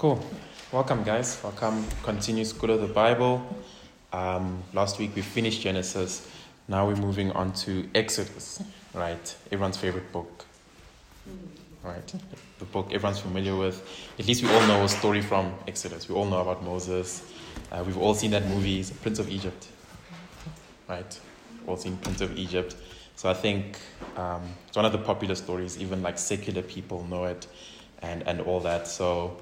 Cool. Welcome, guys. Welcome. Continue School of the Bible. Um, last week we finished Genesis. Now we're moving on to Exodus, right? Everyone's favorite book, right? The book everyone's familiar with. At least we all know a story from Exodus. We all know about Moses. Uh, we've all seen that movie, Prince of Egypt, right? We've all seen Prince of Egypt. So I think um, it's one of the popular stories. Even like secular people know it, and and all that. So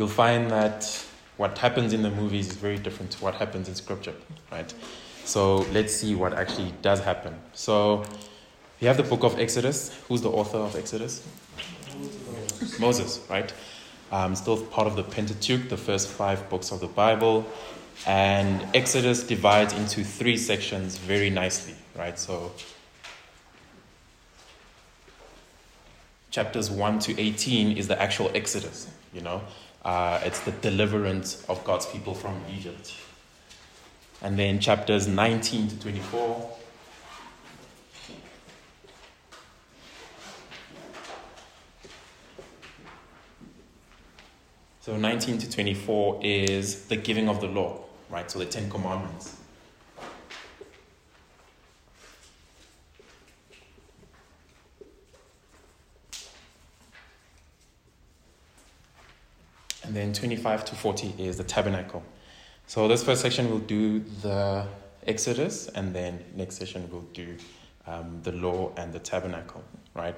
you'll find that what happens in the movies is very different to what happens in scripture, right? So let's see what actually does happen. So you have the book of Exodus. Who's the author of Exodus? Moses, right? Um, still part of the Pentateuch, the first five books of the Bible. And Exodus divides into three sections very nicely, right? So chapters 1 to 18 is the actual Exodus, you know? Uh, it's the deliverance of God's people from Egypt. And then chapters 19 to 24. So 19 to 24 is the giving of the law, right? So the Ten Commandments. And then 25 to 40 is the tabernacle. So this first section will do the Exodus, and then next session we'll do um, the law and the tabernacle, right?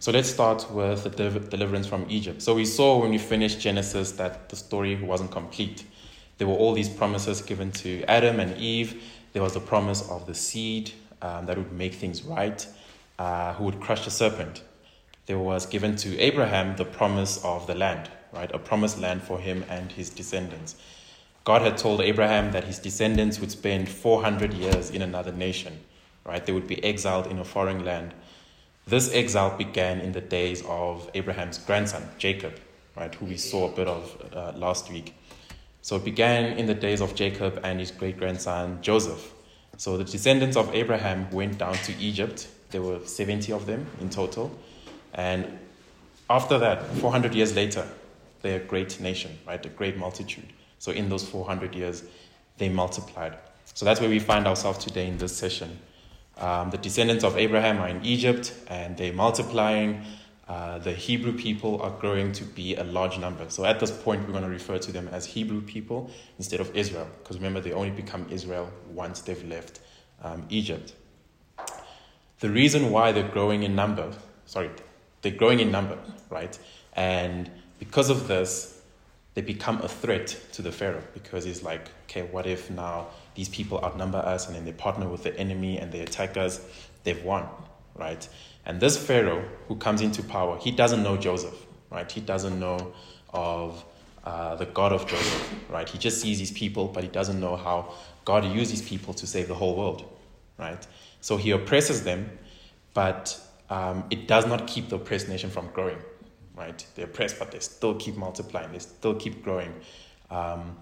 So let's start with the deliverance from Egypt. So we saw when we finished Genesis that the story wasn't complete. There were all these promises given to Adam and Eve. There was the promise of the seed um, that would make things right, uh, who would crush the serpent. There was given to Abraham the promise of the land, right? A promised land for him and his descendants. God had told Abraham that his descendants would spend 400 years in another nation, right? They would be exiled in a foreign land. This exile began in the days of Abraham's grandson, Jacob, right, who we saw a bit of uh, last week. So it began in the days of Jacob and his great grandson, Joseph. So the descendants of Abraham went down to Egypt. There were 70 of them in total. And after that, 400 years later, they're a great nation, right? A great multitude. So in those 400 years, they multiplied. So that's where we find ourselves today in this session. Um, the descendants of Abraham are in Egypt and they're multiplying. Uh, the Hebrew people are growing to be a large number. So at this point, we're going to refer to them as Hebrew people instead of Israel, because remember, they only become Israel once they've left um, Egypt. The reason why they're growing in number, sorry, they're growing in number, right? And because of this, they become a threat to the Pharaoh because he's like, okay, what if now these people outnumber us and then they partner with the enemy and they attack us? They've won, right? And this Pharaoh who comes into power, he doesn't know Joseph, right? He doesn't know of uh, the God of Joseph, right? He just sees these people, but he doesn't know how God uses people to save the whole world, right? So he oppresses them, but um, it does not keep the oppressed nation from growing, right? They're oppressed, but they still keep multiplying, they still keep growing. Um,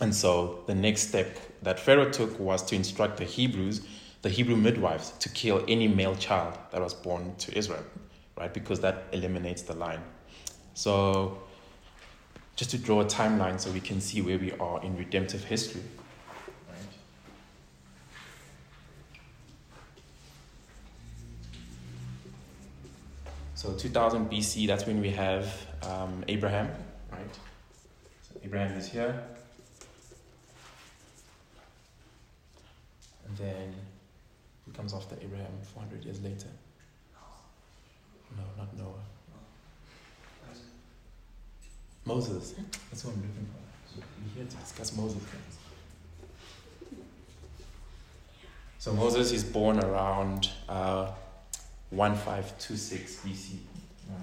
and so the next step that Pharaoh took was to instruct the Hebrews, the Hebrew midwives, to kill any male child that was born to Israel, right? Because that eliminates the line. So, just to draw a timeline so we can see where we are in redemptive history. Right? So 2000 BC, that's when we have um, Abraham, right? So Abraham is here. And then who comes after Abraham 400 years later? No, not Noah. Moses. That's what I'm looking for. We're here to discuss Moses. So Moses is born around uh, 1526 BC, right?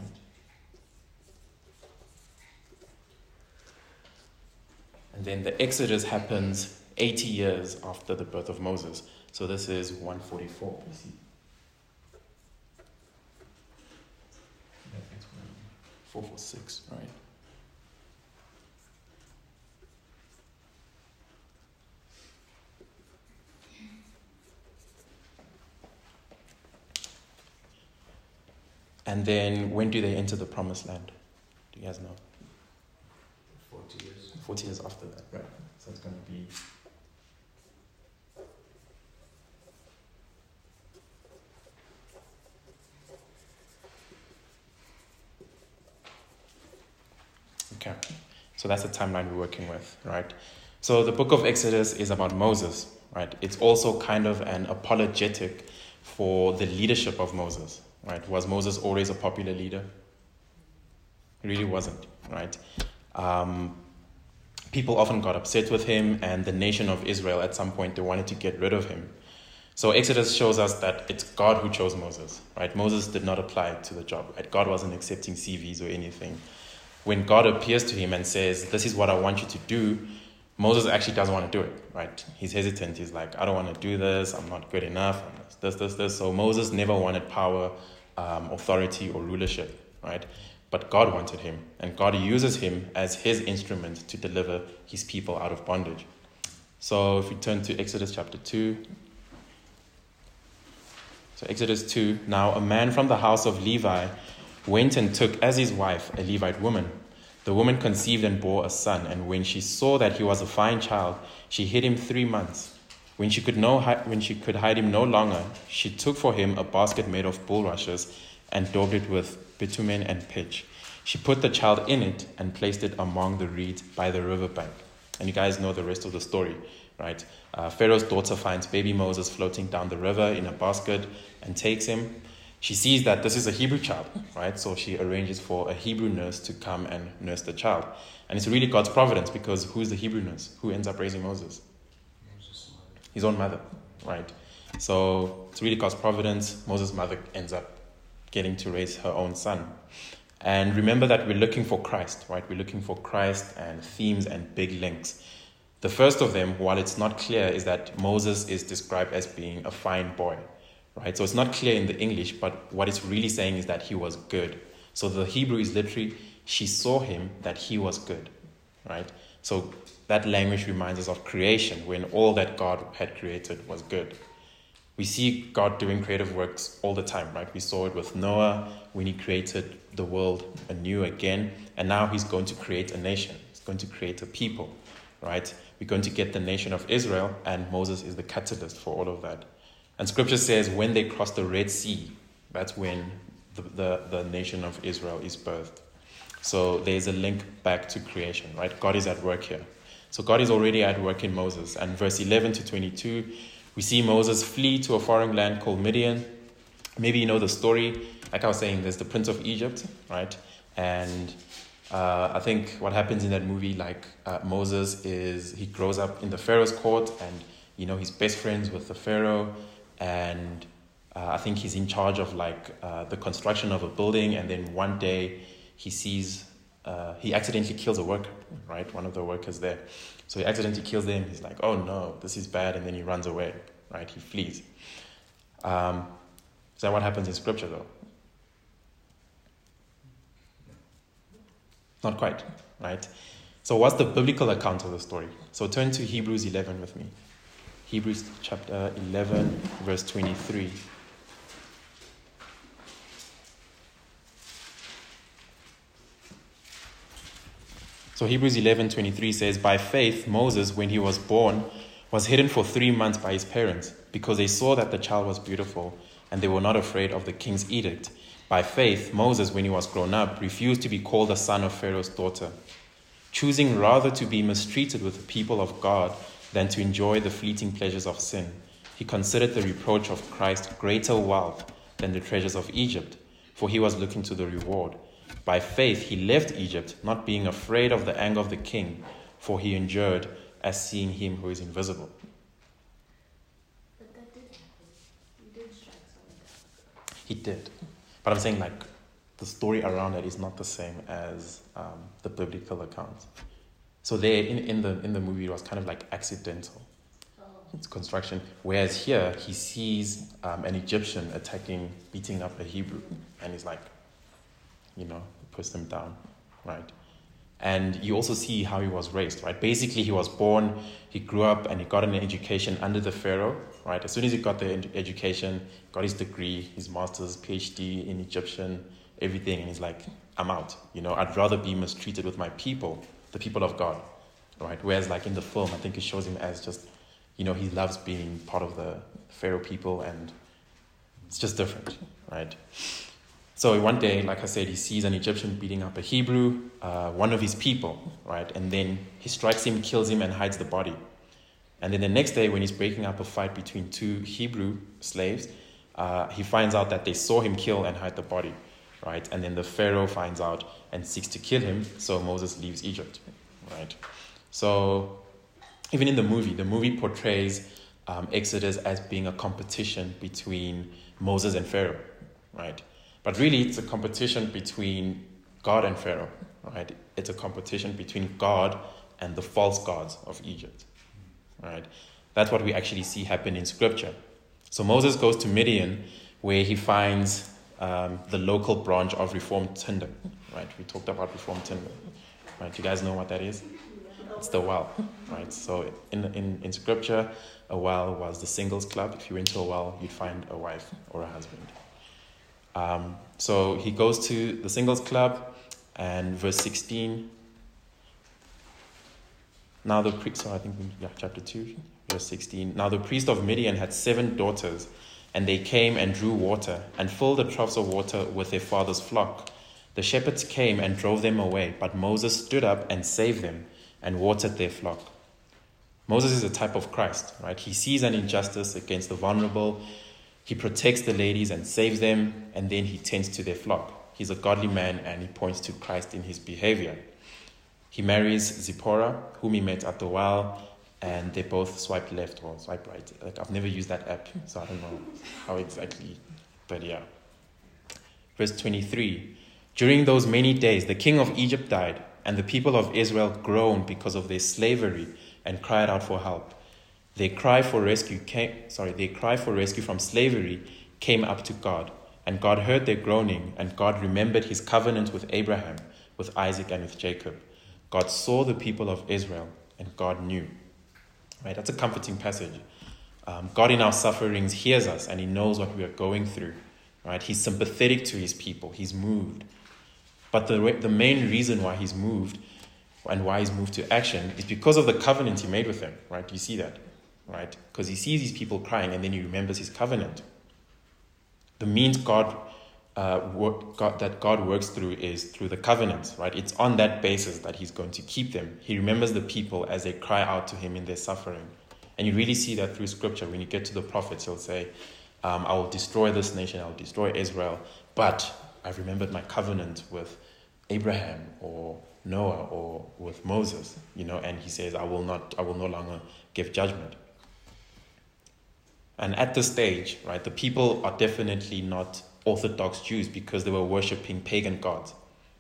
And then the Exodus happens 80 years after the birth of Moses. So this is 144 BC. 446, right? And then when do they enter the promised land? Do you guys know? 40 years. 40 years after that, right? So it's going to be. Okay, so that's the timeline we're working with, right? So the book of Exodus is about Moses, right? It's also kind of an apologetic for the leadership of Moses, right? Was Moses always a popular leader? He really wasn't, right? Um, people often got upset with him, and the nation of Israel at some point they wanted to get rid of him. So Exodus shows us that it's God who chose Moses, right? Moses did not apply to the job, right? God wasn't accepting CVs or anything. When God appears to him and says, "This is what I want you to do," Moses actually doesn't want to do it, right? He's hesitant. He's like, "I don't want to do this. I'm not good enough. This, this, this." So Moses never wanted power, um, authority, or rulership, right? But God wanted him, and God uses him as his instrument to deliver his people out of bondage. So if we turn to Exodus chapter 2. So, Exodus 2 Now a man from the house of Levi went and took as his wife a Levite woman. The woman conceived and bore a son, and when she saw that he was a fine child, she hid him three months. When she could, no, when she could hide him no longer, she took for him a basket made of bulrushes and daubed it with bitumen and pitch. She put the child in it and placed it among the reeds by the riverbank. And you guys know the rest of the story, right? Uh, Pharaoh's daughter finds baby Moses floating down the river in a basket and takes him. She sees that this is a Hebrew child, right? So she arranges for a Hebrew nurse to come and nurse the child. And it's really God's providence because who's the Hebrew nurse? Who ends up raising Moses? Moses' His own mother, right? So it's really God's providence. Moses' mother ends up getting to raise her own son. And remember that we're looking for Christ, right? We're looking for Christ and themes and big links. The first of them, while it's not clear, is that Moses is described as being a fine boy, right? So it's not clear in the English, but what it's really saying is that he was good. So the Hebrew is literally, she saw him that he was good, right? So that language reminds us of creation when all that God had created was good. We see God doing creative works all the time, right? We saw it with Noah when he created the world anew again, and now he's going to create a nation. He's going to create a people, right? We're going to get the nation of Israel, and Moses is the catalyst for all of that. And scripture says when they cross the Red Sea, that's when the, the, the nation of Israel is birthed. So there's a link back to creation, right? God is at work here. So God is already at work in Moses. And verse 11 to 22, we see Moses flee to a foreign land called Midian. Maybe you know the story. Like I was saying, there's the Prince of Egypt, right? And uh, I think what happens in that movie, like uh, Moses is, he grows up in the Pharaoh's court and, you know, he's best friends with the Pharaoh. And uh, I think he's in charge of like uh, the construction of a building. And then one day he sees, uh, he accidentally kills a worker, right? One of the workers there. So he accidentally kills them. He's like, oh no, this is bad. And then he runs away, right? He flees. Um, is that what happens in scripture though? Not quite, right? So, what's the biblical account of the story? So, turn to Hebrews 11 with me. Hebrews chapter 11, verse 23. So Hebrews 11:23 says, "By faith Moses when he was born was hidden for 3 months by his parents because they saw that the child was beautiful and they were not afraid of the king's edict. By faith Moses when he was grown up refused to be called the son of Pharaoh's daughter, choosing rather to be mistreated with the people of God than to enjoy the fleeting pleasures of sin. He considered the reproach of Christ greater wealth than the treasures of Egypt, for he was looking to the reward." By faith, he left Egypt, not being afraid of the anger of the king, for he endured as seeing him who is invisible. He did. But I'm saying, like, the story around it is not the same as um, the biblical account. So there, in, in, the, in the movie, it was kind of like accidental. It's construction. Whereas here, he sees um, an Egyptian attacking, beating up a Hebrew, and he's like, you know, he puts them down, right? And you also see how he was raised, right? Basically, he was born, he grew up, and he got an education under the Pharaoh, right? As soon as he got the ed- education, got his degree, his master's, PhD in Egyptian, everything, and he's like, I'm out. You know, I'd rather be mistreated with my people the people of God, right? Whereas, like in the film, I think it shows him as just, you know, he loves being part of the Pharaoh people and it's just different, right? So one day, like I said, he sees an Egyptian beating up a Hebrew, uh, one of his people, right? And then he strikes him, kills him, and hides the body. And then the next day, when he's breaking up a fight between two Hebrew slaves, uh, he finds out that they saw him kill and hide the body, right? And then the Pharaoh finds out and seeks to kill him, so Moses leaves Egypt, right? So even in the movie, the movie portrays um, Exodus as being a competition between Moses and Pharaoh, right? But really, it's a competition between God and Pharaoh, right? It's a competition between God and the false gods of Egypt, right? That's what we actually see happen in Scripture. So Moses goes to Midian, where he finds um, the local branch of Reformed Tinder, right? We talked about Reformed Tinder, right? You guys know what that is? It's the well, right? So in, in, in Scripture, a well was the singles club. If you went to a well, you'd find a wife or a husband. Um, so he goes to the singles club, and verse 16. Now the priest, so I think yeah, chapter 2, verse 16. Now the priest of Midian had seven daughters, and they came and drew water, and filled the troughs of water with their father's flock. The shepherds came and drove them away, but Moses stood up and saved them, and watered their flock. Moses is a type of Christ, right? He sees an injustice against the vulnerable he protects the ladies and saves them, and then he tends to their flock. He's a godly man and he points to Christ in his behavior. He marries Zipporah, whom he met at the well, and they both swipe left or swipe right. Like I've never used that app, so I don't know how exactly, but yeah. Verse 23 During those many days, the king of Egypt died, and the people of Israel groaned because of their slavery and cried out for help. Their cry for rescue came, sorry, their cry for rescue from slavery came up to God, and God heard their groaning, and God remembered his covenant with Abraham, with Isaac, and with Jacob. God saw the people of Israel, and God knew. Right? That's a comforting passage. Um, God in our sufferings hears us, and He knows what we are going through. Right? He's sympathetic to His people. He's moved. But the, the main reason why He's moved and why He's moved to action is because of the covenant He made with them. Right? You see that? right? Because he sees these people crying and then he remembers his covenant. The means God, uh, God, that God works through is through the covenant, right? It's on that basis that he's going to keep them. He remembers the people as they cry out to him in their suffering. And you really see that through scripture. When you get to the prophets, he'll say, um, I will destroy this nation, I will destroy Israel, but I've remembered my covenant with Abraham or Noah or with Moses, you know, and he says, I will not, I will no longer give judgment. And at this stage, right, the people are definitely not Orthodox Jews because they were worshipping pagan gods,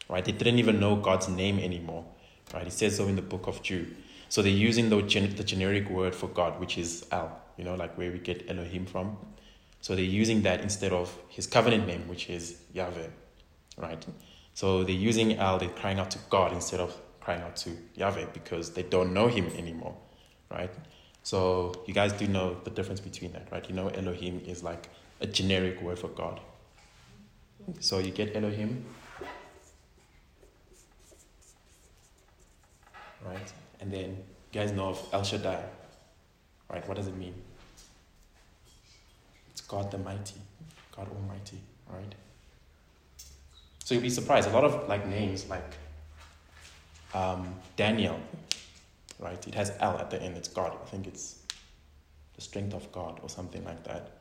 right? They didn't even know God's name anymore, right? It says so in the book of Jude. So they're using the, gen- the generic word for God, which is El, you know, like where we get Elohim from. So they're using that instead of his covenant name, which is Yahweh, right? So they're using El, they're crying out to God instead of crying out to Yahweh because they don't know him anymore, right? So you guys do know the difference between that, right? You know, Elohim is like a generic word for God. So you get Elohim, right? And then you guys know of El Shaddai, right? What does it mean? It's God the Mighty, God Almighty, right? So you'll be surprised. A lot of like names like um, Daniel, right? It has El at the end, it's God. I think it's the strength of God or something like that.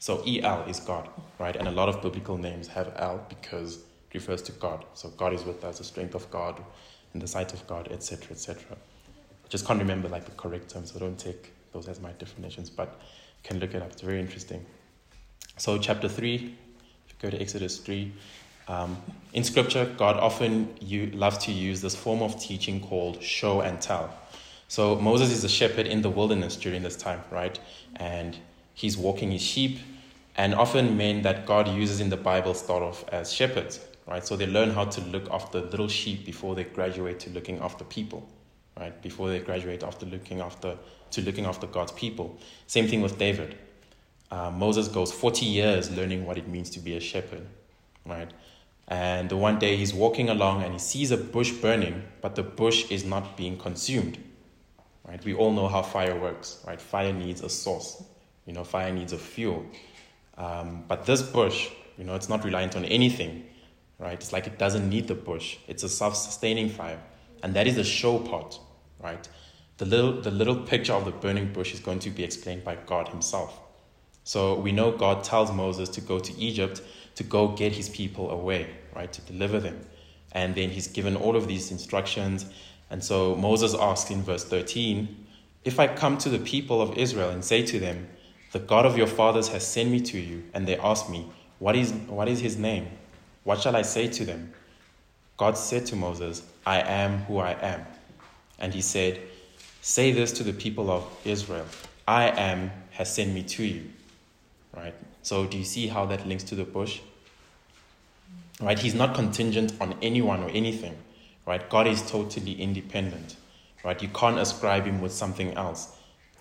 So El is God, right? And a lot of biblical names have El because it refers to God. So God is with us, the strength of God, in the sight of God, etc., etc. Just can't remember like the correct terms, so don't take those as my definitions, but you can look it up. It's very interesting. So chapter three, if you go to Exodus three, um, in scripture, God often you, loves to use this form of teaching called show and tell. So Moses is a shepherd in the wilderness during this time, right? And he's walking his sheep. And often men that God uses in the Bible start off as shepherds, right? So they learn how to look after little sheep before they graduate to looking after people, right? Before they graduate after looking after to looking after God's people. Same thing with David. Uh, Moses goes 40 years learning what it means to be a shepherd, right? And the one day he's walking along and he sees a bush burning, but the bush is not being consumed. Right? We all know how fire works, right? Fire needs a source. You know, fire needs a fuel. Um, but this bush, you know, it's not reliant on anything, right? It's like it doesn't need the bush. It's a self-sustaining fire, and that is a show part, right? The little, the little picture of the burning bush is going to be explained by God Himself. So we know God tells Moses to go to Egypt to go get His people away, right, to deliver them, and then He's given all of these instructions. And so Moses asks in verse 13, "If I come to the people of Israel and say to them, the God of your fathers has sent me to you, and they ask me, what is, what is his name? What shall I say to them? God said to Moses, I am who I am. And he said, Say this to the people of Israel I am has sent me to you. Right? So, do you see how that links to the bush? Right? He's not contingent on anyone or anything. Right? God is totally independent. Right? You can't ascribe him with something else.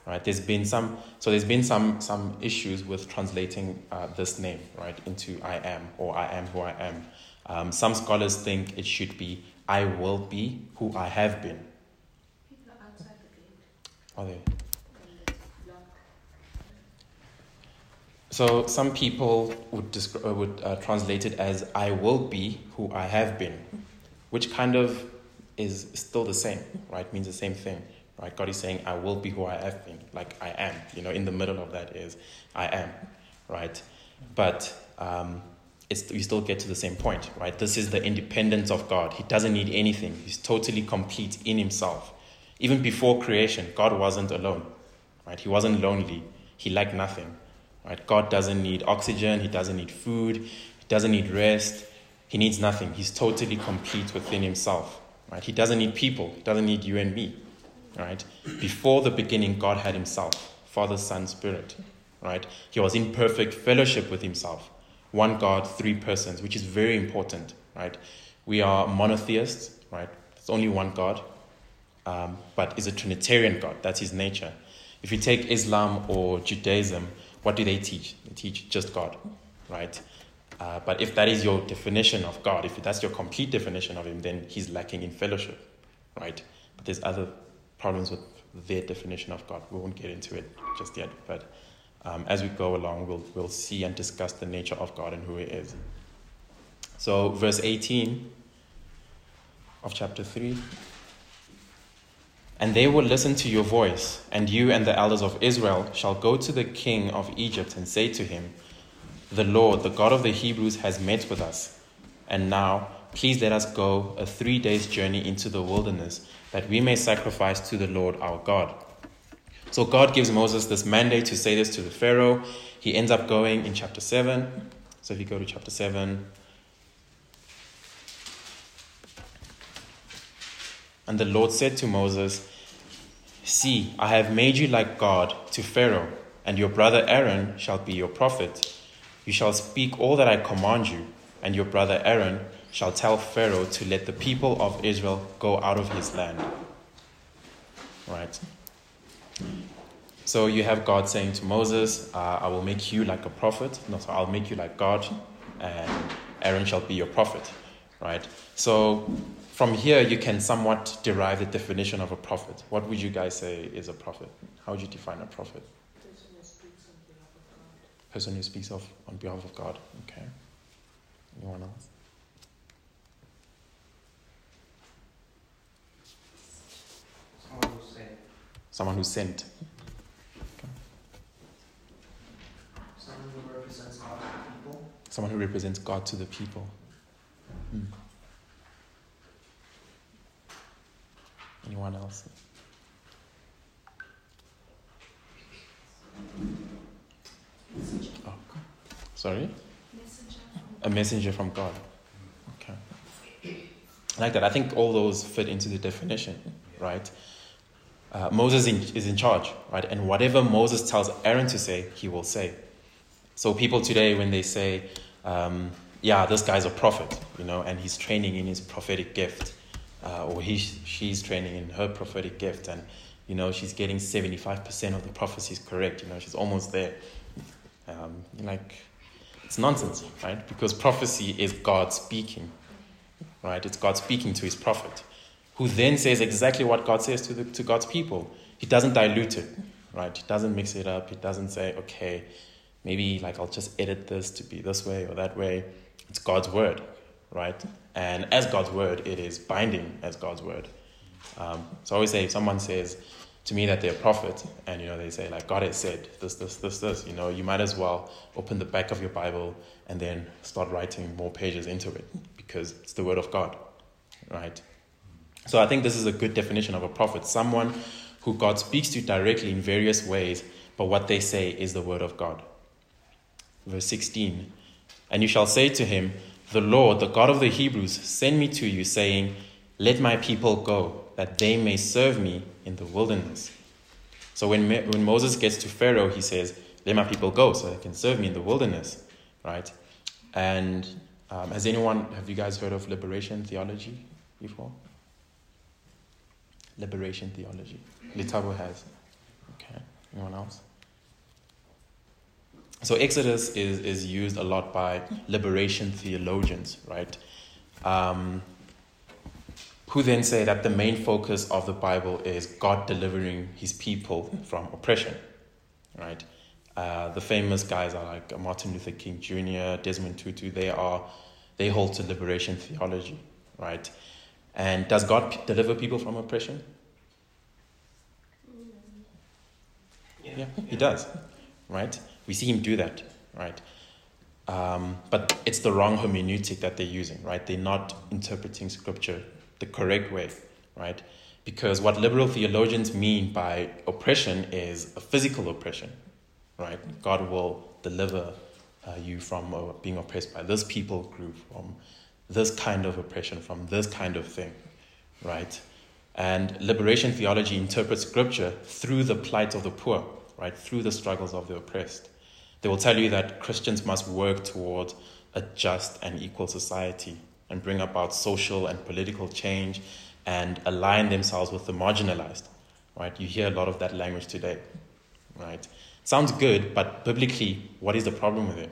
Right? There's been some, so there's been some some issues with translating uh, this name right into I am or I am who I am. Um, some scholars think it should be I will be who I have been. People are outside the gate. Are they? And it's locked. So some people would descri- uh, would uh, translate it as I will be who I have been, which kind of is still the same, right? Means the same thing, right? God is saying I will be who I have been, like I am. You know, in the middle of that is I am, right? But um, it's you still get to the same point, right? This is the independence of God. He doesn't need anything. He's totally complete in Himself. Even before creation, God wasn't alone, right? He wasn't lonely. He lacked nothing. Right? God doesn't need oxygen, he doesn't need food, he doesn't need rest, he needs nothing. He's totally complete within himself. Right? He doesn't need people, he doesn't need you and me. Right? Before the beginning, God had himself, Father, Son, Spirit. Right? He was in perfect fellowship with himself. One God, three persons, which is very important. Right? We are monotheists, right? There's only one God, um, but is a Trinitarian God. That's his nature. If you take Islam or Judaism, what do they teach? They teach just God, right? Uh, but if that is your definition of God, if that's your complete definition of Him, then He's lacking in fellowship, right? But there's other problems with their definition of God. We won't get into it just yet, but um, as we go along, we'll, we'll see and discuss the nature of God and who He is. So, verse 18 of chapter 3. And they will listen to your voice, and you and the elders of Israel shall go to the king of Egypt and say to him, The Lord, the God of the Hebrews, has met with us. And now, please let us go a three days' journey into the wilderness, that we may sacrifice to the Lord our God. So God gives Moses this mandate to say this to the Pharaoh. He ends up going in chapter 7. So if you go to chapter 7, And the Lord said to Moses, See, I have made you like God to Pharaoh, and your brother Aaron shall be your prophet. You shall speak all that I command you, and your brother Aaron shall tell Pharaoh to let the people of Israel go out of his land. Right? So you have God saying to Moses, uh, I will make you like a prophet. No, so I'll make you like God, and Aaron shall be your prophet. Right? So from here, you can somewhat derive the definition of a prophet. What would you guys say is a prophet? How would you define a prophet? Person who speaks of on behalf of God. Okay. Anyone else? Someone who said, Someone who's sent. someone who represents God to people. Someone who represents God to the people. Hmm. Anyone else? Oh, sorry? Messenger A messenger from God. Okay. I like that. I think all those fit into the definition, right? Uh, Moses in, is in charge, right? And whatever Moses tells Aaron to say, he will say. So people today, when they say, um, yeah, this guy's a prophet, you know, and he's training in his prophetic gift, uh, or he, she's training in her prophetic gift, and, you know, she's getting 75% of the prophecies correct, you know, she's almost there. Um, like, It's nonsense, right? Because prophecy is God speaking, right? It's God speaking to his prophet, who then says exactly what God says to, the, to God's people. He doesn't dilute it, right? He doesn't mix it up. He doesn't say, okay, maybe like I'll just edit this to be this way or that way. It's God's word, right? And as God's word, it is binding as God's word. Um, so I always say, if someone says to me that they're a prophet, and you know they say like God has said this, this, this, this, you know, you might as well open the back of your Bible and then start writing more pages into it because it's the word of God, right? So I think this is a good definition of a prophet, someone who God speaks to directly in various ways, but what they say is the word of God. Verse 16, and you shall say to him, The Lord, the God of the Hebrews, send me to you, saying, Let my people go that they may serve me in the wilderness. So when, when Moses gets to Pharaoh, he says, Let my people go so they can serve me in the wilderness, right? And um, has anyone, have you guys heard of liberation theology before? Liberation theology. Litabo has. Okay. Anyone else? So Exodus is, is used a lot by liberation theologians, right? Um, who then say that the main focus of the Bible is God delivering his people from oppression, right? Uh, the famous guys are like Martin Luther King Jr., Desmond Tutu, they are, they hold to liberation theology, right? And does God p- deliver people from oppression? Yeah. Yeah, he does, right? We see him do that, right? Um, but it's the wrong hermeneutic that they're using, right? They're not interpreting scripture the correct way, right? Because what liberal theologians mean by oppression is a physical oppression, right? God will deliver uh, you from uh, being oppressed by this people group, from this kind of oppression, from this kind of thing, right? And liberation theology interprets scripture through the plight of the poor, right? Through the struggles of the oppressed. They will tell you that Christians must work toward a just and equal society and bring about social and political change and align themselves with the marginalized. Right? You hear a lot of that language today. Right? Sounds good, but biblically, what is the problem with it?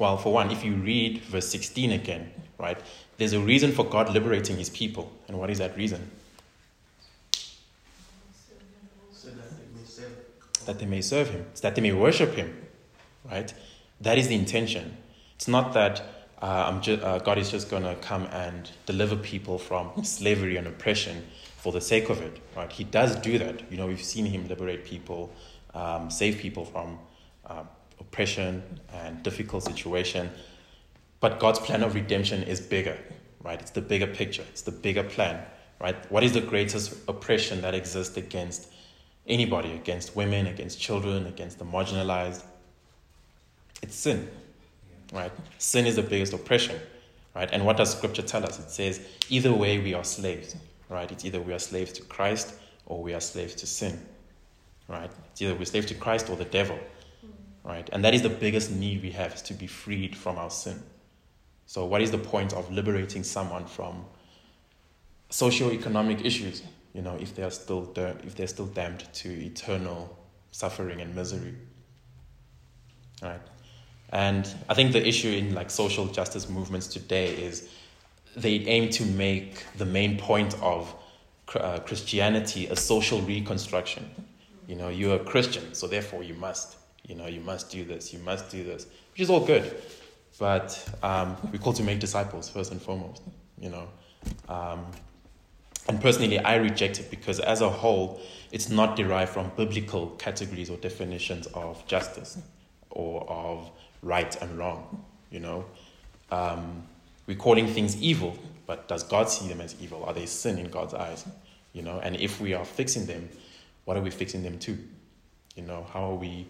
Well, for one, if you read verse 16 again, right, there's a reason for God liberating his people. And what is that reason? So that they may serve. Him, it's that they may worship him, right? That is the intention. It's not that uh, ju- uh, God is just going to come and deliver people from slavery and oppression for the sake of it, right? He does do that. You know, we've seen him liberate people, um, save people from uh, oppression and difficult situation. But God's plan of redemption is bigger, right? It's the bigger picture. It's the bigger plan, right? What is the greatest oppression that exists against anybody, against women, against children, against the marginalized? It's sin, right? Sin is the biggest oppression, right? And what does Scripture tell us? It says either way we are slaves, right? It's either we are slaves to Christ or we are slaves to sin, right? It's either we're slaves to Christ or the devil, right? And that is the biggest need we have is to be freed from our sin. So, what is the point of liberating someone from socio-economic issues? You know, if they are still if they're still damned to eternal suffering and misery, right? And I think the issue in like social justice movements today is they aim to make the main point of uh, Christianity a social reconstruction. You know, you're a Christian, so therefore you must, you know, you must do this, you must do this, which is all good. But um, we're called to make disciples first and foremost, you know. Um, and personally, I reject it because as a whole, it's not derived from biblical categories or definitions of justice or of right and wrong, you know. Um, we're calling things evil, but does God see them as evil? Are they sin in God's eyes? You know, and if we are fixing them, what are we fixing them to? You know, how are we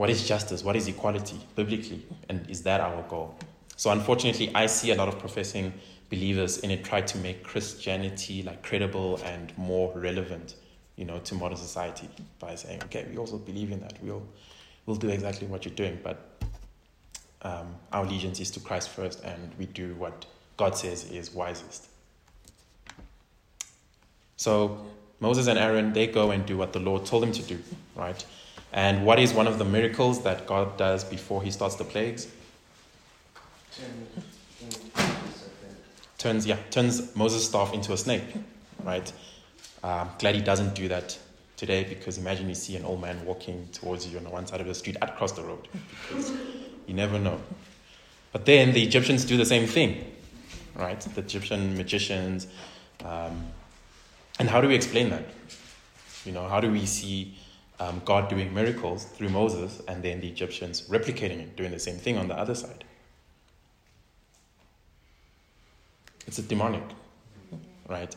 what is justice? What is equality biblically? And is that our goal? So unfortunately, I see a lot of professing believers in it try to make Christianity like credible and more relevant, you know, to modern society by saying, okay, we also believe in that. We'll we'll do exactly what you're doing, but um, our allegiance is to Christ first, and we do what God says is wisest. So Moses and Aaron, they go and do what the Lord told them to do, right? And what is one of the miracles that God does before he starts the plagues? Turns, yeah, turns Moses' staff into a snake, right? Um, glad he doesn't do that today because imagine you see an old man walking towards you on one side of the street across the road you never know. But then the Egyptians do the same thing, right? The Egyptian magicians. Um, and how do we explain that? You know, how do we see um, God doing miracles through Moses and then the Egyptians replicating it, doing the same thing on the other side? It's a demonic, right?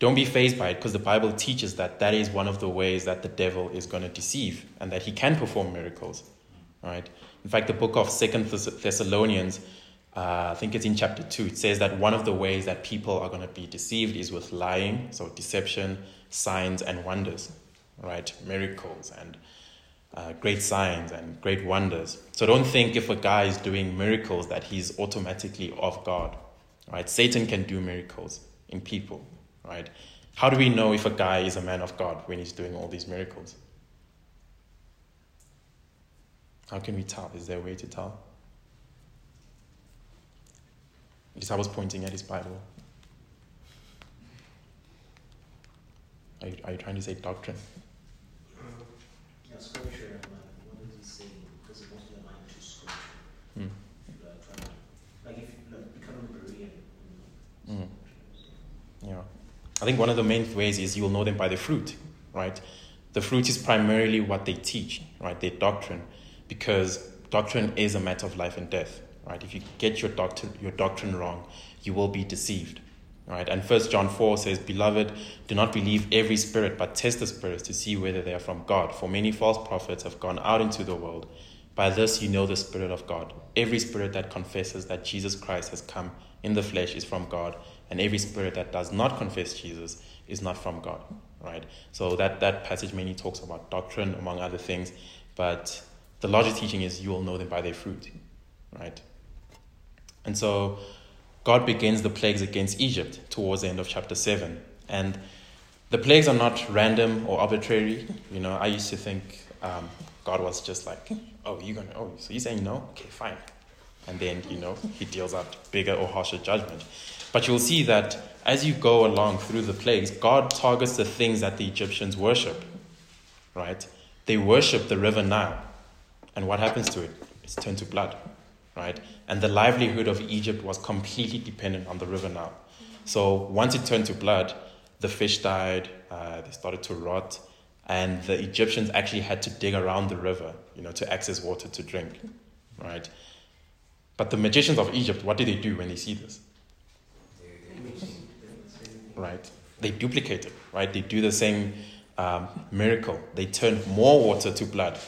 Don't be fazed by it because the Bible teaches that that is one of the ways that the devil is going to deceive and that he can perform miracles, right? In fact, the book of Second Thessalonians, uh, I think it's in chapter 2, it says that one of the ways that people are going to be deceived is with lying, so deception, signs, and wonders, right? Miracles and uh, great signs and great wonders. So don't think if a guy is doing miracles that he's automatically of God, right? Satan can do miracles in people, right? How do we know if a guy is a man of God when he's doing all these miracles? How can we tell? Is there a way to tell? This I was pointing at his Bible. Are you, are you trying to say doctrine? What does it say? Because most of them are into scripture. Mm. Like if like becoming Berean. Mm. Yeah. I think one of the main ways is you will know them by the fruit, right? The fruit is primarily what they teach, right? Their doctrine, because doctrine is a matter of life and death, right? If you get your doctrine, your doctrine wrong, you will be deceived, right? And First John 4 says, Beloved, do not believe every spirit, but test the spirits to see whether they are from God. For many false prophets have gone out into the world. By this you know the Spirit of God. Every spirit that confesses that Jesus Christ has come in the flesh is from God, and every spirit that does not confess Jesus is not from God, right? So that, that passage mainly talks about doctrine, among other things, but the larger teaching is you will know them by their fruit, right? And so God begins the plagues against Egypt towards the end of chapter 7. And the plagues are not random or arbitrary. You know, I used to think um, God was just like, oh, you're going to, oh, so you're saying no? Okay, fine. And then, you know, he deals out bigger or harsher judgment. But you'll see that as you go along through the plagues, God targets the things that the Egyptians worship, right? They worship the river Nile. And what happens to it? It's turned to blood, right? And the livelihood of Egypt was completely dependent on the river Nile. So once it turned to blood, the fish died, uh, they started to rot, and the Egyptians actually had to dig around the river, you know, to access water to drink, right? But the magicians of Egypt, what do they do when they see this? Right? They duplicate it, right? They do the same um, miracle. They turn more water to blood,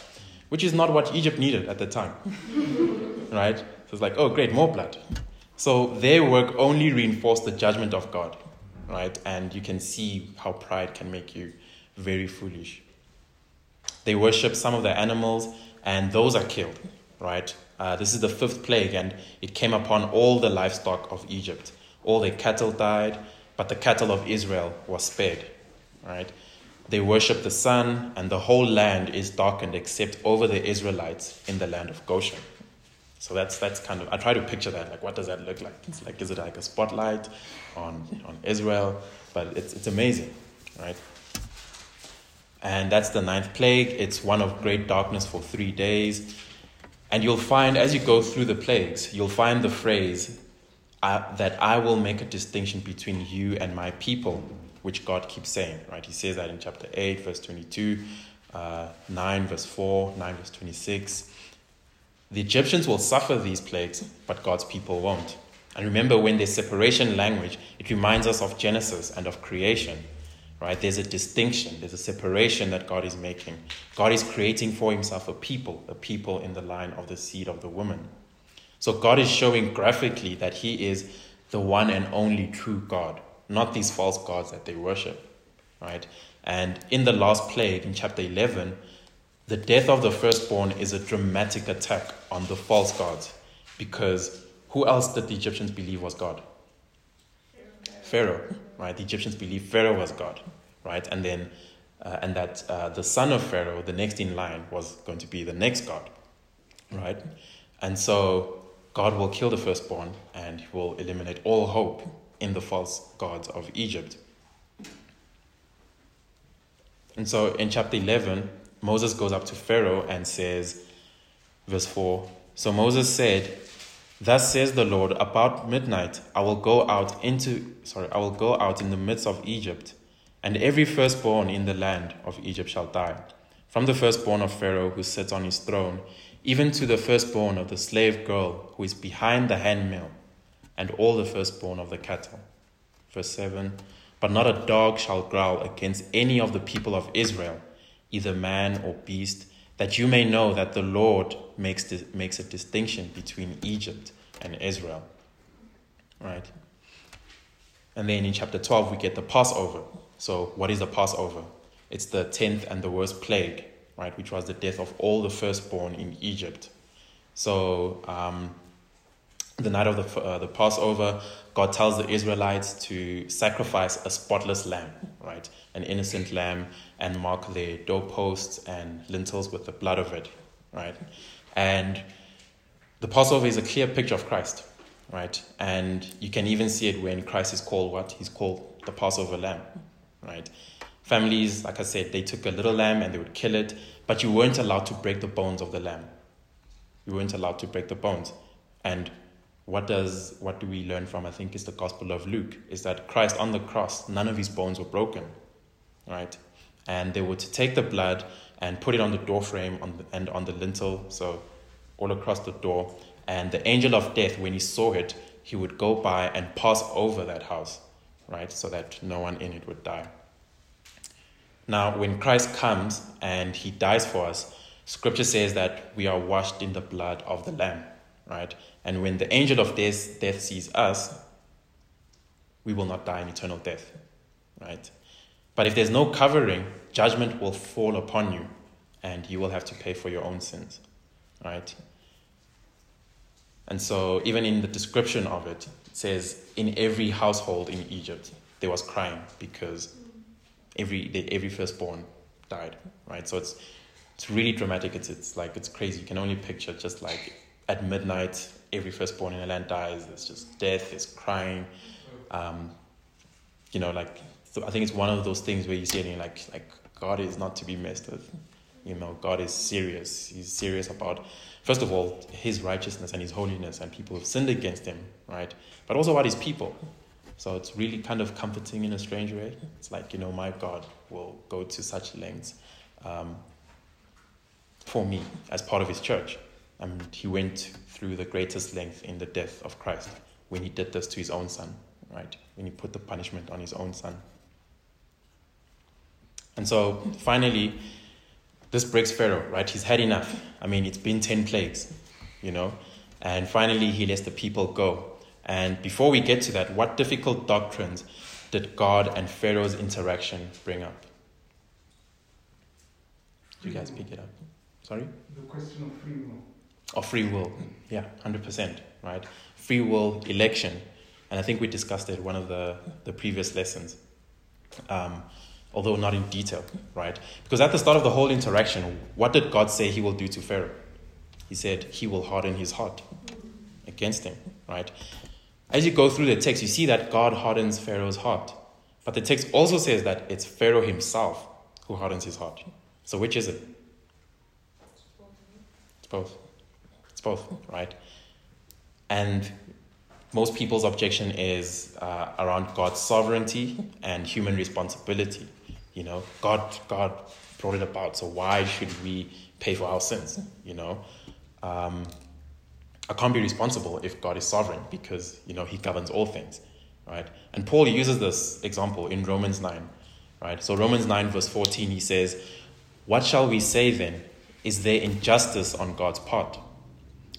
which is not what Egypt needed at the time, right? So it's like, oh, great, more blood. So their work only reinforced the judgment of God, right? And you can see how pride can make you very foolish. They worship some of the animals, and those are killed, right? Uh, this is the fifth plague, and it came upon all the livestock of Egypt. All the cattle died, but the cattle of Israel was spared, right? They worship the sun, and the whole land is darkened except over the Israelites in the land of Goshen. So that's that's kind of I try to picture that like what does that look like? It's like is it like a spotlight on on Israel? But it's it's amazing, right? And that's the ninth plague. It's one of great darkness for three days. And you'll find, as you go through the plagues, you'll find the phrase that I will make a distinction between you and my people, which God keeps saying, right? He says that in chapter 8, verse 22, uh, 9, verse 4, 9, verse 26. The Egyptians will suffer these plagues, but God's people won't. And remember, when there's separation language, it reminds us of Genesis and of creation right? There's a distinction, there's a separation that God is making. God is creating for himself a people, a people in the line of the seed of the woman. So God is showing graphically that he is the one and only true God, not these false gods that they worship, right? And in the last plague, in chapter 11, the death of the firstborn is a dramatic attack on the false gods because who else did the Egyptians believe was God? Pharaoh, right? The Egyptians believed Pharaoh was God, right? And then uh, and that uh, the son of Pharaoh, the next in line, was going to be the next God, right? And so God will kill the firstborn and will eliminate all hope in the false gods of Egypt. And so in chapter 11, Moses goes up to Pharaoh and says, verse 4 So Moses said, Thus says the Lord, about midnight I will go out into sorry, I will go out in the midst of Egypt, and every firstborn in the land of Egypt shall die, from the firstborn of Pharaoh who sits on his throne, even to the firstborn of the slave girl who is behind the handmill, and all the firstborn of the cattle. Verse 7 But not a dog shall growl against any of the people of Israel, either man or beast, that you may know that the Lord makes, makes a distinction between Egypt and Israel. Right? And then in chapter 12, we get the Passover. So, what is the Passover? It's the 10th and the worst plague, right? Which was the death of all the firstborn in Egypt. So, um, the night of the, uh, the Passover, God tells the Israelites to sacrifice a spotless lamb, right? An innocent lamb, and mark their doorposts and lintels with the blood of it, right? And the Passover is a clear picture of Christ, right? And you can even see it when Christ is called what? He's called the Passover lamb, right? Families, like I said, they took a little lamb and they would kill it, but you weren't allowed to break the bones of the lamb. You weren't allowed to break the bones. And what does what do we learn from? I think is the Gospel of Luke is that Christ on the cross, none of his bones were broken, right? And they would take the blood and put it on the doorframe on the, and on the lintel, so all across the door. And the angel of death, when he saw it, he would go by and pass over that house, right, so that no one in it would die. Now, when Christ comes and he dies for us, Scripture says that we are washed in the blood of the Lamb, right? And when the angel of death, death sees us, we will not die in eternal death, right? But if there's no covering, judgment will fall upon you and you will have to pay for your own sins, right? And so, even in the description of it, it says, in every household in Egypt, there was crying because every, every firstborn died, right? So, it's, it's really dramatic. It's, it's like, it's crazy. You can only picture just like at midnight, every firstborn in the land dies. It's just death, it's crying. Um, you know, like, so I think it's one of those things where you see it and like, like, God is not to be messed with. You know, God is serious. He's serious about, first of all, His righteousness and His holiness, and people have sinned against Him, right? But also about His people. So it's really kind of comforting in a strange way. It's like, you know, my God will go to such lengths um, for me as part of His church. And He went through the greatest length in the death of Christ when He did this to His own Son, right? When He put the punishment on His own Son. And so finally, this breaks Pharaoh, right? He's had enough. I mean, it's been 10 plagues, you know? And finally, he lets the people go. And before we get to that, what difficult doctrines did God and Pharaoh's interaction bring up? Did you guys pick it up? Sorry? The question of free will. Of free will. Yeah, 100%, right? Free will, election. And I think we discussed it one of the, the previous lessons. Um, although not in detail, right? Because at the start of the whole interaction, what did God say he will do to Pharaoh? He said he will harden his heart against him, right? As you go through the text, you see that God hardens Pharaoh's heart. But the text also says that it's Pharaoh himself who hardens his heart. So which is it? It's both. Both, right? And most people's objection is uh, around God's sovereignty and human responsibility. You know, God, God brought it about, so why should we pay for our sins? You know, um, I can't be responsible if God is sovereign because you know He governs all things, right? And Paul uses this example in Romans nine, right? So Romans nine verse fourteen, he says, "What shall we say then? Is there injustice on God's part?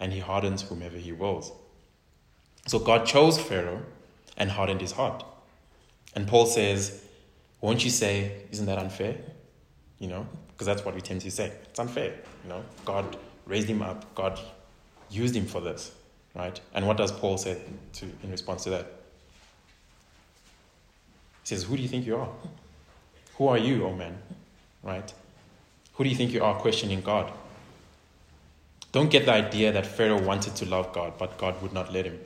and he hardens whomever he wills. So God chose Pharaoh and hardened his heart. And Paul says, Won't you say, Isn't that unfair? You know, because that's what we tend to say. It's unfair. You know, God raised him up, God used him for this, right? And what does Paul say to, in response to that? He says, Who do you think you are? Who are you, oh man? Right? Who do you think you are questioning God? Don't get the idea that Pharaoh wanted to love God, but God would not let him.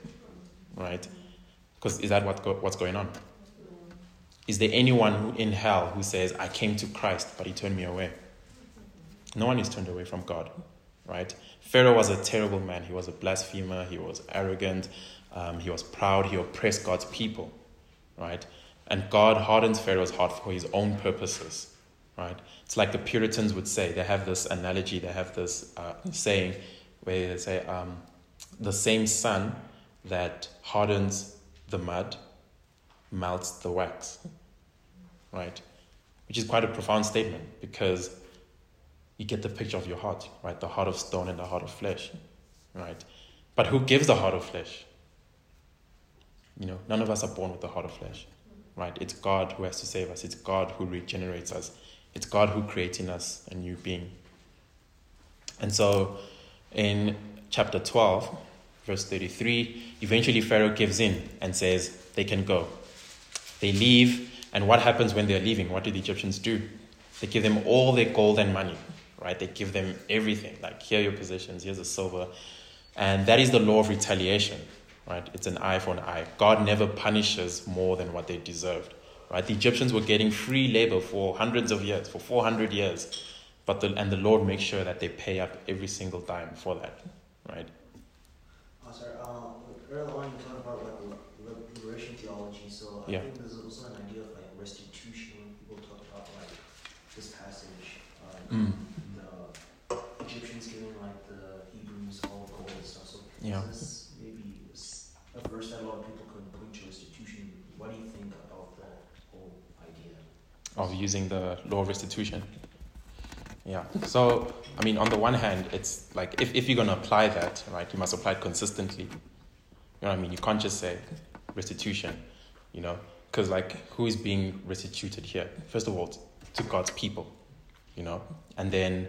Right? Because is that what go, what's going on? Is there anyone who, in hell who says, I came to Christ, but he turned me away? No one is turned away from God. Right? Pharaoh was a terrible man. He was a blasphemer. He was arrogant. Um, he was proud. He oppressed God's people. Right? And God hardens Pharaoh's heart for his own purposes. Right? It's like the Puritans would say. They have this analogy, they have this uh, saying where they say, um, the same sun that hardens the mud melts the wax. Right? Which is quite a profound statement because you get the picture of your heart, right? The heart of stone and the heart of flesh, right? But who gives the heart of flesh? You know, none of us are born with the heart of flesh right? It's God who has to save us. It's God who regenerates us. It's God who creates in us a new being. And so in chapter 12, verse 33, eventually Pharaoh gives in and says they can go. They leave, and what happens when they're leaving? What do the Egyptians do? They give them all their gold and money, right? They give them everything. Like, here are your possessions, here's the silver. And that is the law of retaliation right? It's an eye for an eye. God never punishes more than what they deserved, right? The Egyptians were getting free labor for hundreds of years, for 400 years, but the, and the Lord makes sure that they pay up every single time for that, right? Oh, sorry, um, earlier on you talked about like liberation theology, so I Yeah. think there's also an idea of like restitution. People talk about like this passage, uh, Mm. the Egyptians giving like the Hebrews all gold and stuff. So Yeah. is this maybe s- a verse that a lot of people can point to restitution? What do you think about the whole idea? Of using the law of restitution. Yeah. So, I mean, on the one hand, it's like if, if you're going to apply that, right, you must apply it consistently. You know what I mean? You can't just say restitution, you know, because like who is being restituted here? First of all, to God's people, you know, and then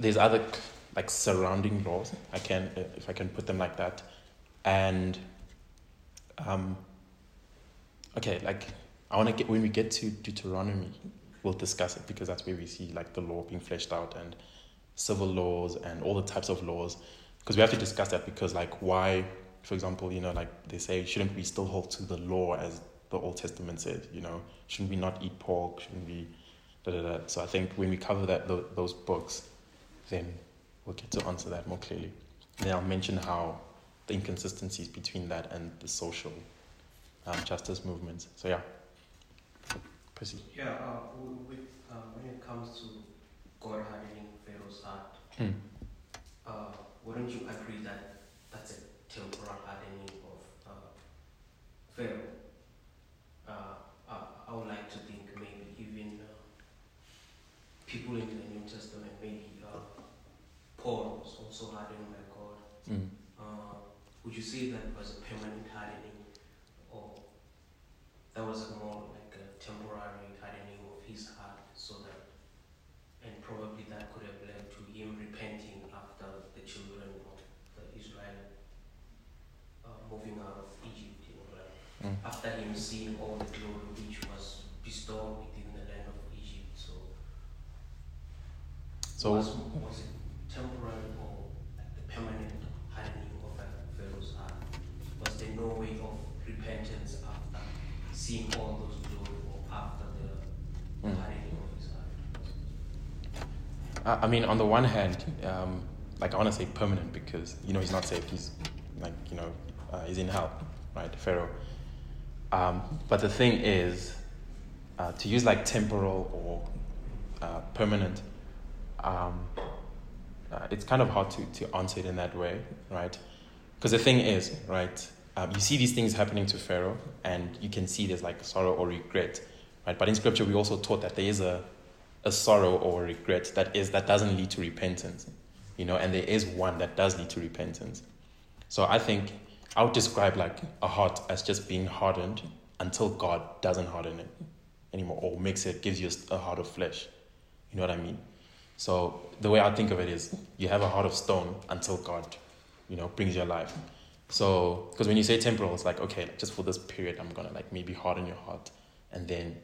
there's other like surrounding laws. I can, if I can put them like that, and um, okay, like I want to get when we get to Deuteronomy, we'll discuss it because that's where we see like the law being fleshed out and civil laws and all the types of laws. Because we have to discuss that because like why, for example, you know, like they say, shouldn't we still hold to the law as the Old Testament said? You know, shouldn't we not eat pork? Shouldn't we? Da, da, da. So I think when we cover that tho- those books, then we'll get to answer that more clearly. Then I'll mention how the inconsistencies between that and the social um, justice movements. So yeah, proceed. Yeah, uh, with, uh, when it comes to God hardening Pharaoh's heart, Hmm. uh, wouldn't you agree that that's a temporal hardening of uh, Pharaoh? Uh, uh, I would like to think maybe even uh, people in the New Testament, maybe uh, Paul was also hardened by God. Mm. Uh, would you say that was a permanent hardening, or that was a more like temporary hardening of his heart, so that, and probably that could have led to him repenting after the children of the Israel uh, moving out of Egypt, you know, like Mm. after him seeing all the glory which was bestowed within the land of Egypt. So, So was, was it temporary or like the permanent hardening of a Pharaoh's heart? Was there no way of repentance after seeing all those glory or after the Mm. hardening of his heart? I I mean, on the one hand, um, like I want to say permanent because you know he's not saved. He's like you know uh, he's in hell, right? Pharaoh. Um, but the thing is, uh, to use like temporal or uh, permanent, um, uh, it's kind of hard to, to answer it in that way, right? Because the thing is, right, um, you see these things happening to Pharaoh, and you can see there's like sorrow or regret, right? But in scripture, we also taught that there is a, a sorrow or a regret that is that doesn't lead to repentance, you know, and there is one that does lead to repentance. So I think I would describe like a heart as just being hardened until God doesn't harden it anymore or makes it, gives you a heart of flesh. You know what I mean? So the way I think of it is you have a heart of stone until God, you know, brings your life. So, because when you say temporal, it's like, okay, just for this period, I'm to like maybe harden your heart and then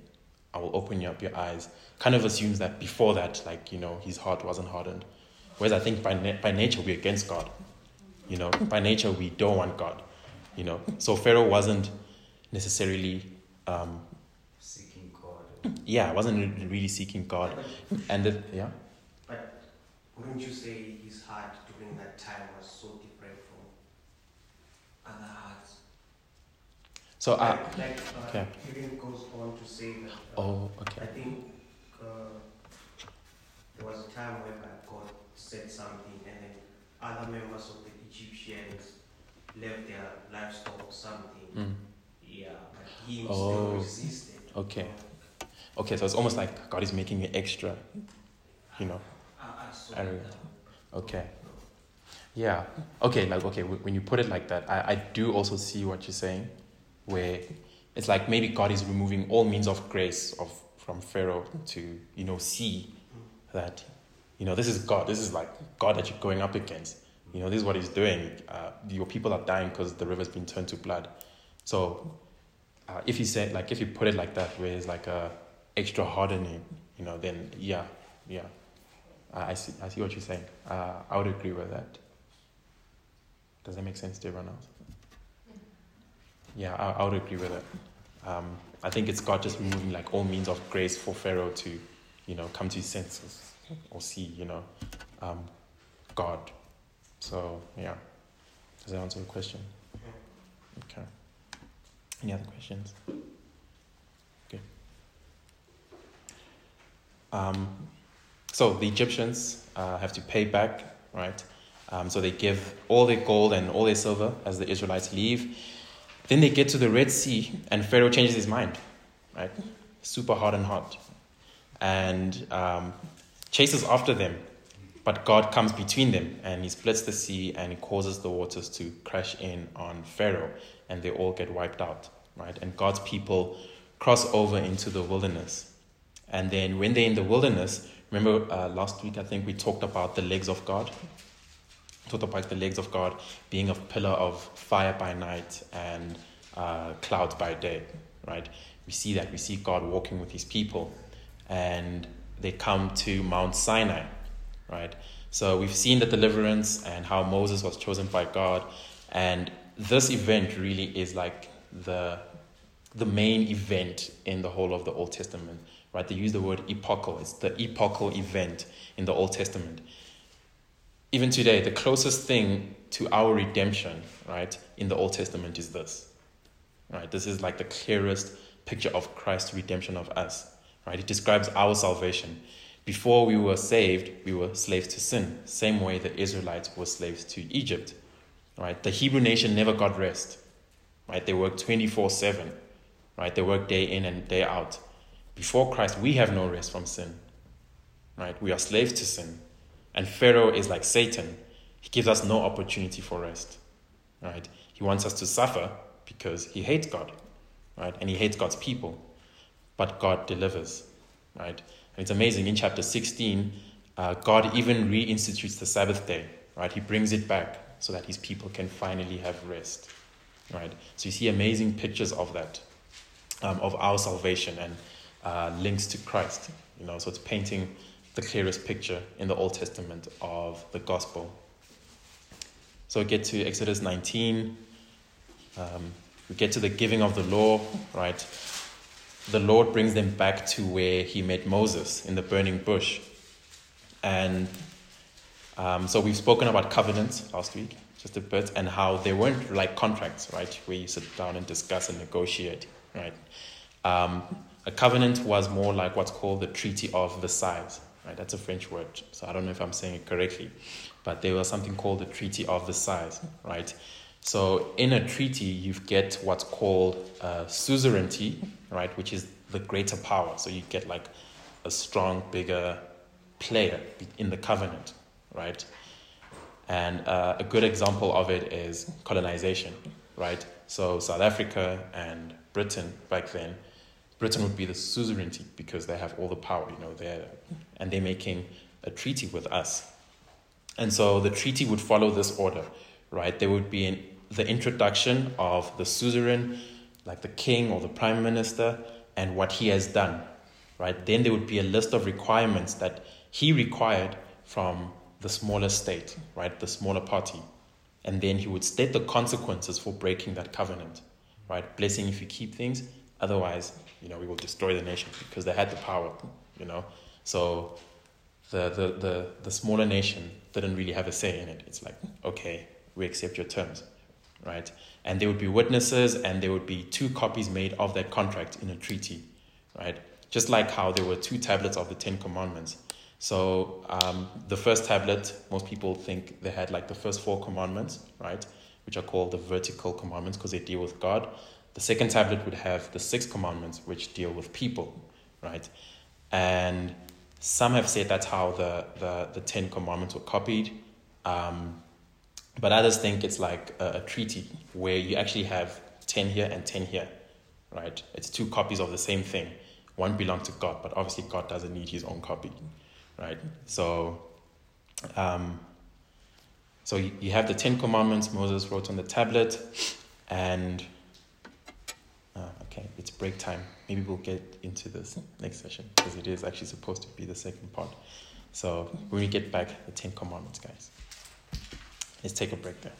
I will open you up your eyes. Kind of assumes that before that, like, you know, his heart wasn't hardened. Whereas I think by, na- by nature, we're against God. You know, by nature, we don't want God. You know, so Pharaoh wasn't necessarily, um, Seeking God. yeah, wasn't really seeking God. And the, yeah, But Wouldn't you say his heart during that time was so different from other hearts? So I, like, like uh, okay. goes on to say that. Uh, oh, I think uh, there was a time when God said something, and then other members of the Egyptians left their livestock or something. Mm. Yeah, but he Oh. still resisted. Okay. Okay, so it's almost like God is making it extra, you know. I, I saw that. Okay. Yeah. Okay, like, okay, when you put it like that, I, I do also see what you're saying, where it's like maybe God is removing all means of grace of from Pharaoh to, you know, see that, you know, this is God. This is like God that you're going up against. You know, this is what he's doing. Uh, your people are dying because the river's been turned to blood. So, uh, if you say, like, if you put it like that, where it's like a extra hardening, you know, then yeah, yeah. Uh, I see. I see what you're saying. Uh, I would agree with that. Does that make sense to everyone else? Yeah, I, I would agree with it. Um, I think it's God just removing like all means of grace for Pharaoh to, you know, come to his senses or see, you know, um, God. So yeah, does that answer your question? Okay. Any other questions? Okay. Um, so the Egyptians uh, have to pay back, right? Um, so they give all their gold and all their silver as the Israelites leave. Then they get to the Red Sea, and Pharaoh changes his mind, right? Super hard and hot, and um, chases after them. But God comes between them, and He splits the sea, and He causes the waters to crash in on Pharaoh, and they all get wiped out, right? And God's people cross over into the wilderness. And then when they're in the wilderness, remember uh, last week I think we talked about the legs of God. Talked about the legs of God being a pillar of fire by night and uh, clouds by day, right? We see that. We see God walking with his people. And they come to Mount Sinai, right? So we've seen the deliverance and how Moses was chosen by God. And this event really is like the, the main event in the whole of the Old Testament right? They use the word epochal. It's the epochal event in the Old Testament. Even today, the closest thing to our redemption, right, in the Old Testament is this. Right? This is like the clearest picture of Christ's redemption of us. Right? It describes our salvation. Before we were saved, we were slaves to sin. Same way the Israelites were slaves to Egypt. Right? The Hebrew nation never got rest. Right? They worked 24-7. Right? They worked day in and day out. Before Christ, we have no rest from sin. Right? We are slaves to sin. And Pharaoh is like Satan. He gives us no opportunity for rest. Right? He wants us to suffer because he hates God. Right? And he hates God's people. But God delivers. Right? And it's amazing. In chapter 16, uh, God even reinstitutes the Sabbath day. Right? He brings it back so that his people can finally have rest. Right? So you see amazing pictures of that, um, of our salvation and uh, links to Christ. You know, so it's painting the clearest picture in the Old Testament of the gospel. So we get to Exodus 19. Um, we get to the giving of the law, right? The Lord brings them back to where He met Moses in the burning bush. And um, so we've spoken about covenants last week, just a bit, and how they weren't like contracts, right? Where you sit down and discuss and negotiate, right? Um, a covenant was more like what's called the Treaty of Versailles, right? That's a French word, so I don't know if I'm saying it correctly, but there was something called the Treaty of Versailles, right? So in a treaty, you get what's called uh, suzerainty, right? Which is the greater power. So you get like a strong, bigger player in the covenant, right? And uh, a good example of it is colonization, right? So South Africa and Britain back then, Britain would be the suzerainty because they have all the power, you know, they're, and they're making a treaty with us. And so the treaty would follow this order, right? There would be an, the introduction of the suzerain, like the king or the prime minister, and what he has done, right? Then there would be a list of requirements that he required from the smaller state, right? The smaller party. And then he would state the consequences for breaking that covenant, right? Blessing if you keep things, otherwise, you know, we will destroy the nation because they had the power, you know. So the, the, the, the smaller nation didn't really have a say in it. It's like, okay, we accept your terms, right? And there would be witnesses and there would be two copies made of that contract in a treaty, right? Just like how there were two tablets of the Ten Commandments. So um, the first tablet, most people think they had like the first four commandments, right? Which are called the vertical commandments because they deal with God. The second tablet would have the six commandments, which deal with people, right? And some have said that's how the, the, the Ten Commandments were copied. Um, but others think it's like a, a, treaty where you actually have 10 here and 10 here, right? It's two copies of the same thing. One belongs to God, but obviously God doesn't need his own copy, right? So, um, so you, you have the Ten Commandments Moses wrote on the tablet, and uh, okay, it's break time. Maybe we'll get into this next session because it is actually supposed to be the second part. So when we get back, the Ten Commandments, guys. Let's take a break there.